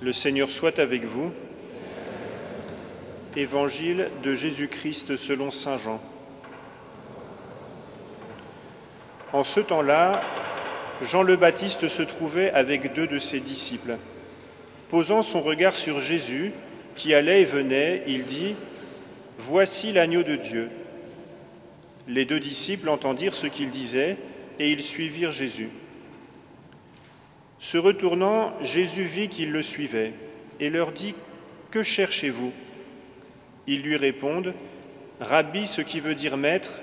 Le Seigneur soit avec vous. Évangile de Jésus-Christ selon Saint Jean. En ce temps-là, Jean le Baptiste se trouvait avec deux de ses disciples. Posant son regard sur Jésus, qui allait et venait, il dit, Voici l'agneau de Dieu. Les deux disciples entendirent ce qu'il disait et ils suivirent Jésus. Se retournant, Jésus vit qu'ils le suivaient et leur dit, Que cherchez-vous? Ils lui répondent, Rabbi, ce qui veut dire maître,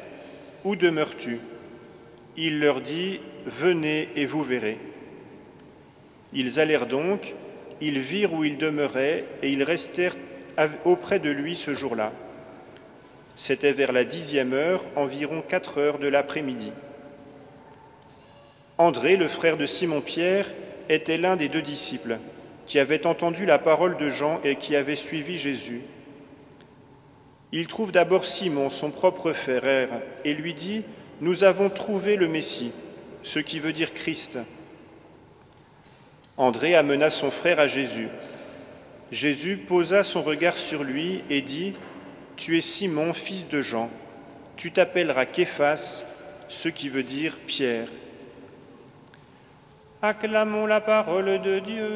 où demeures-tu? Il leur dit, Venez et vous verrez. Ils allèrent donc, ils virent où il demeurait et ils restèrent auprès de lui ce jour-là. C'était vers la dixième heure, environ quatre heures de l'après-midi. André, le frère de Simon-Pierre, était l'un des deux disciples qui avaient entendu la parole de Jean et qui avaient suivi Jésus. Il trouve d'abord Simon, son propre frère, et lui dit, Nous avons trouvé le Messie, ce qui veut dire Christ. André amena son frère à Jésus. Jésus posa son regard sur lui et dit, Tu es Simon, fils de Jean, tu t'appelleras Képhas, ce qui veut dire Pierre. Acclamons la parole de Dieu.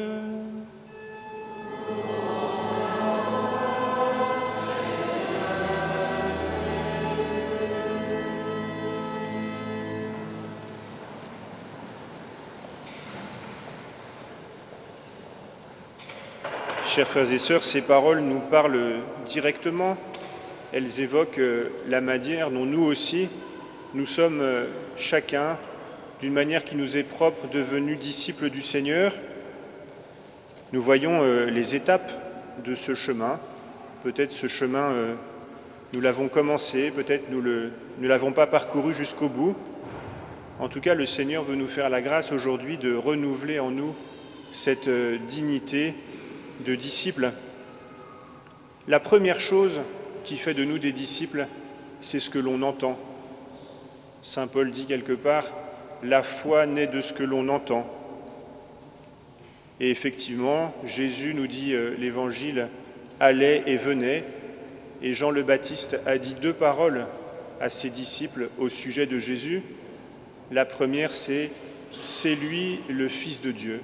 Chers frères et sœurs, ces paroles nous parlent directement. Elles évoquent euh, la manière dont nous aussi, nous sommes euh, chacun d'une manière qui nous est propre, devenus disciples du Seigneur. Nous voyons euh, les étapes de ce chemin. Peut-être ce chemin, euh, nous l'avons commencé, peut-être nous ne l'avons pas parcouru jusqu'au bout. En tout cas, le Seigneur veut nous faire la grâce aujourd'hui de renouveler en nous cette euh, dignité de disciples. La première chose qui fait de nous des disciples, c'est ce que l'on entend. Saint Paul dit quelque part, la foi naît de ce que l'on entend. Et effectivement, Jésus nous dit euh, l'évangile allait et venait, et Jean le Baptiste a dit deux paroles à ses disciples au sujet de Jésus. La première, c'est c'est lui le Fils de Dieu,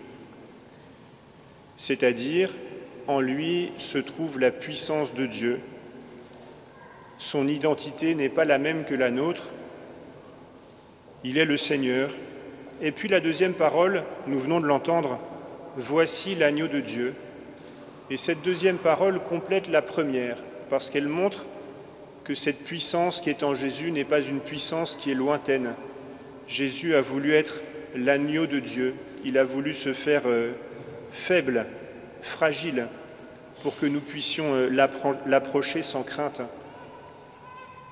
c'est-à-dire en lui se trouve la puissance de Dieu. Son identité n'est pas la même que la nôtre, il est le Seigneur. Et puis la deuxième parole, nous venons de l'entendre, Voici l'agneau de Dieu. Et cette deuxième parole complète la première, parce qu'elle montre que cette puissance qui est en Jésus n'est pas une puissance qui est lointaine. Jésus a voulu être l'agneau de Dieu, il a voulu se faire euh, faible, fragile, pour que nous puissions euh, l'approcher sans crainte.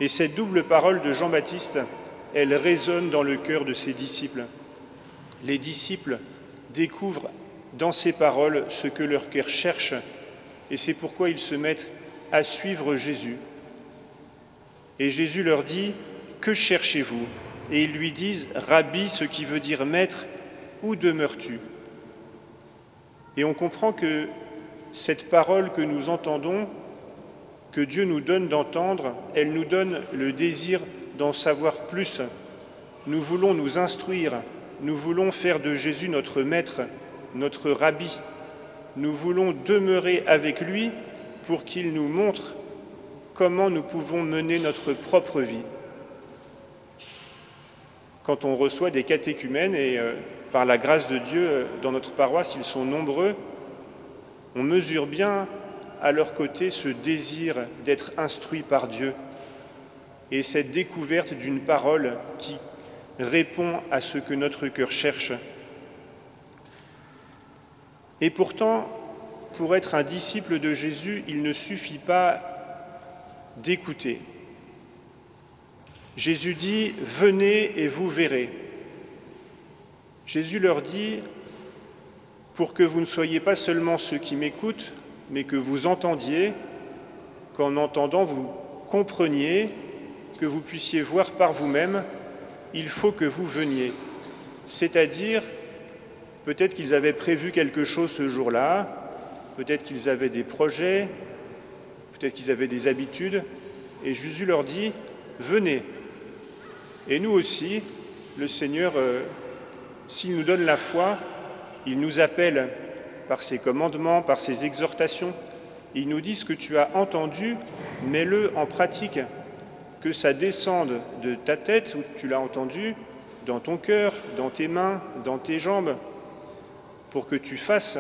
Et cette double parole de Jean-Baptiste, elle résonne dans le cœur de ses disciples. Les disciples découvrent dans ces paroles ce que leur cœur cherche, et c'est pourquoi ils se mettent à suivre Jésus. Et Jésus leur dit, Que cherchez-vous? Et ils lui disent, Rabbi, ce qui veut dire maître, où demeures-tu? Et on comprend que cette parole que nous entendons, que Dieu nous donne d'entendre, elle nous donne le désir d'en savoir plus. Nous voulons nous instruire, nous voulons faire de Jésus notre maître, notre rabbi. Nous voulons demeurer avec lui pour qu'il nous montre comment nous pouvons mener notre propre vie. Quand on reçoit des catéchumènes, et euh, par la grâce de Dieu, euh, dans notre paroisse, ils sont nombreux, on mesure bien à leur côté ce désir d'être instruit par Dieu, et cette découverte d'une parole qui répond à ce que notre cœur cherche. Et pourtant, pour être un disciple de Jésus, il ne suffit pas d'écouter. Jésus dit, venez et vous verrez. Jésus leur dit, pour que vous ne soyez pas seulement ceux qui m'écoutent, mais que vous entendiez, qu'en entendant vous compreniez que vous puissiez voir par vous-même, il faut que vous veniez. C'est-à-dire, peut-être qu'ils avaient prévu quelque chose ce jour-là, peut-être qu'ils avaient des projets, peut-être qu'ils avaient des habitudes, et Jésus leur dit, venez. Et nous aussi, le Seigneur, euh, s'il nous donne la foi, il nous appelle par ses commandements, par ses exhortations, il nous dit ce que tu as entendu, mets-le en pratique, que ça descende de ta tête, où tu l'as entendu, dans ton cœur, dans tes mains, dans tes jambes, pour que tu fasses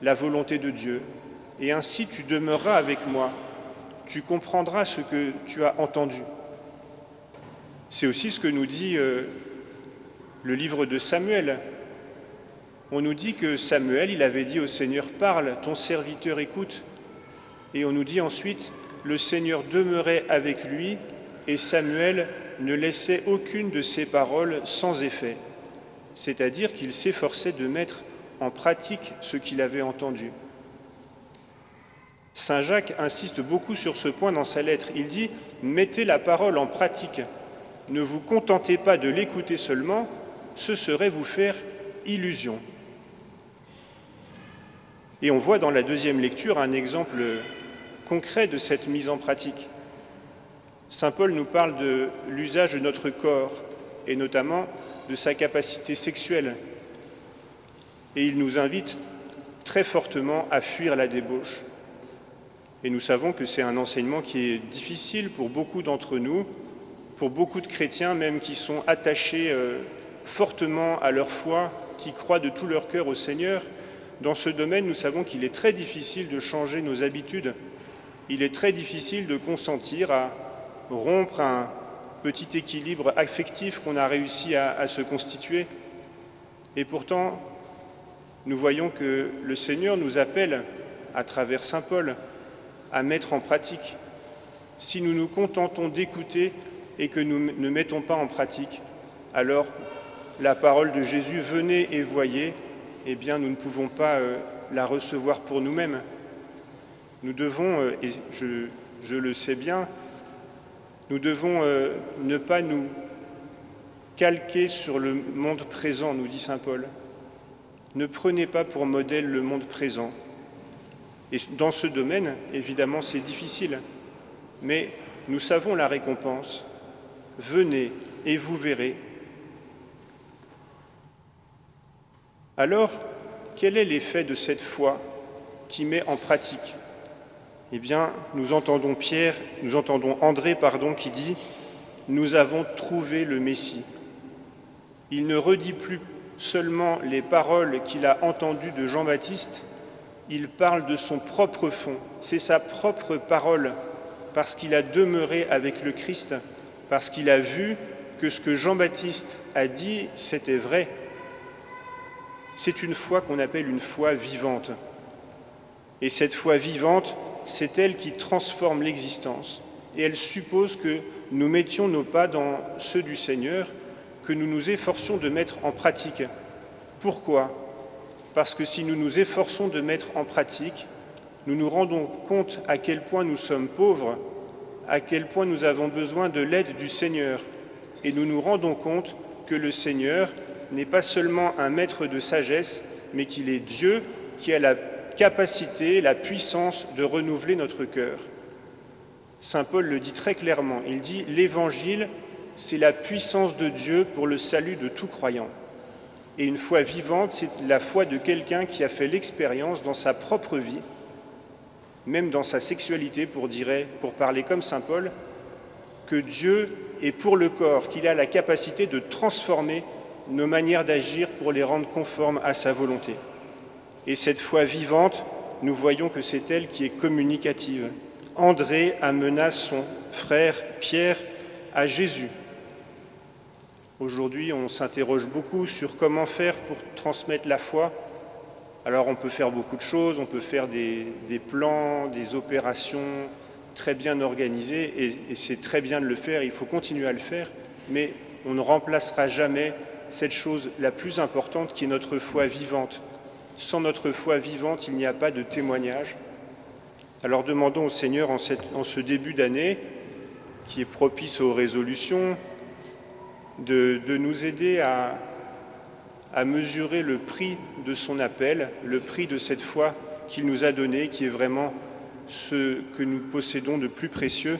la volonté de Dieu. Et ainsi tu demeureras avec moi, tu comprendras ce que tu as entendu. C'est aussi ce que nous dit euh, le livre de Samuel. On nous dit que Samuel, il avait dit au Seigneur, parle, ton serviteur écoute. Et on nous dit ensuite, le Seigneur demeurait avec lui et Samuel ne laissait aucune de ses paroles sans effet, c'est-à-dire qu'il s'efforçait de mettre en pratique ce qu'il avait entendu. Saint Jacques insiste beaucoup sur ce point dans sa lettre. Il dit Mettez la parole en pratique. Ne vous contentez pas de l'écouter seulement, ce serait vous faire illusion. Et on voit dans la deuxième lecture un exemple concret de cette mise en pratique. Saint Paul nous parle de l'usage de notre corps et notamment de sa capacité sexuelle. Et il nous invite très fortement à fuir la débauche. Et nous savons que c'est un enseignement qui est difficile pour beaucoup d'entre nous, pour beaucoup de chrétiens même qui sont attachés euh, fortement à leur foi, qui croient de tout leur cœur au Seigneur. Dans ce domaine, nous savons qu'il est très difficile de changer nos habitudes. Il est très difficile de consentir à rompre un petit équilibre affectif qu'on a réussi à, se constituer. Et pourtant, nous voyons que le Seigneur nous appelle, à travers Saint Paul, à mettre en pratique. Si nous nous contentons d'écouter et que nous ne mettons pas en pratique, alors la parole de Jésus, venez et voyez, eh bien nous ne pouvons pas euh, la recevoir pour nous-mêmes. Nous devons, euh, et je le sais bien, nous devons euh, ne pas nous calquer sur le monde présent, nous dit Saint Paul. Ne prenez pas pour modèle le monde présent. Et dans ce domaine, évidemment, c'est difficile, mais nous savons la récompense. Venez et vous verrez. Alors, quel est l'effet de cette foi qui met en pratique eh bien, nous entendons Pierre, nous entendons André, pardon, qui dit Nous avons trouvé le Messie. Il ne redit plus seulement les paroles qu'il a entendues de Jean-Baptiste, il parle de son propre fond. C'est sa propre parole, parce qu'il a demeuré avec le Christ, parce qu'il a vu que ce que Jean-Baptiste a dit, c'était vrai. C'est une foi qu'on appelle une foi vivante. Et cette foi vivante, c'est elle qui transforme l'existence. Et elle suppose que nous mettions nos pas dans ceux du Seigneur, que nous nous efforcions de mettre en pratique. Pourquoi? Parce que si nous nous efforçons de mettre en pratique, nous nous rendons compte à quel point nous sommes pauvres, à quel point nous avons besoin de l'aide du Seigneur. Et nous nous rendons compte que le Seigneur n'est pas seulement un maître de sagesse, mais qu'il est Dieu qui a la capacité, la puissance de renouveler notre cœur. Saint Paul le dit très clairement, il dit L'Évangile, c'est la puissance de Dieu pour le salut de tout croyant. Et une foi vivante, c'est la foi de quelqu'un qui a fait l'expérience dans sa propre vie, même dans sa sexualité, pour, dire, pour parler comme Saint Paul, que Dieu est pour le corps, qu'il a la capacité de transformer nos manières d'agir pour les rendre conformes à sa volonté. Et cette foi vivante, nous voyons que c'est elle qui est communicative. André amena son frère Pierre à Jésus. Aujourd'hui, on s'interroge beaucoup sur comment faire pour transmettre la foi. Alors on peut faire beaucoup de choses, on peut faire des, plans, des opérations très bien organisées, et, et c'est très bien de le faire, il faut continuer à le faire, mais on ne remplacera jamais cette chose la plus importante qui est notre foi vivante, sans notre foi vivante, il n'y a pas de témoignage. Alors demandons au Seigneur en, ce début d'année, qui est propice aux résolutions, de, nous aider à, mesurer le prix de son appel, le prix de cette foi qu'il nous a donné, qui est vraiment ce que nous possédons de plus précieux,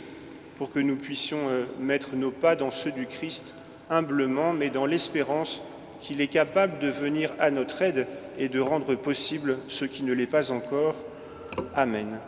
pour que nous puissions euh, mettre nos pas dans ceux du Christ humblement, mais dans l'espérance qu'il est capable de venir à notre aide et de rendre possible ce qui ne l'est pas encore. Amen.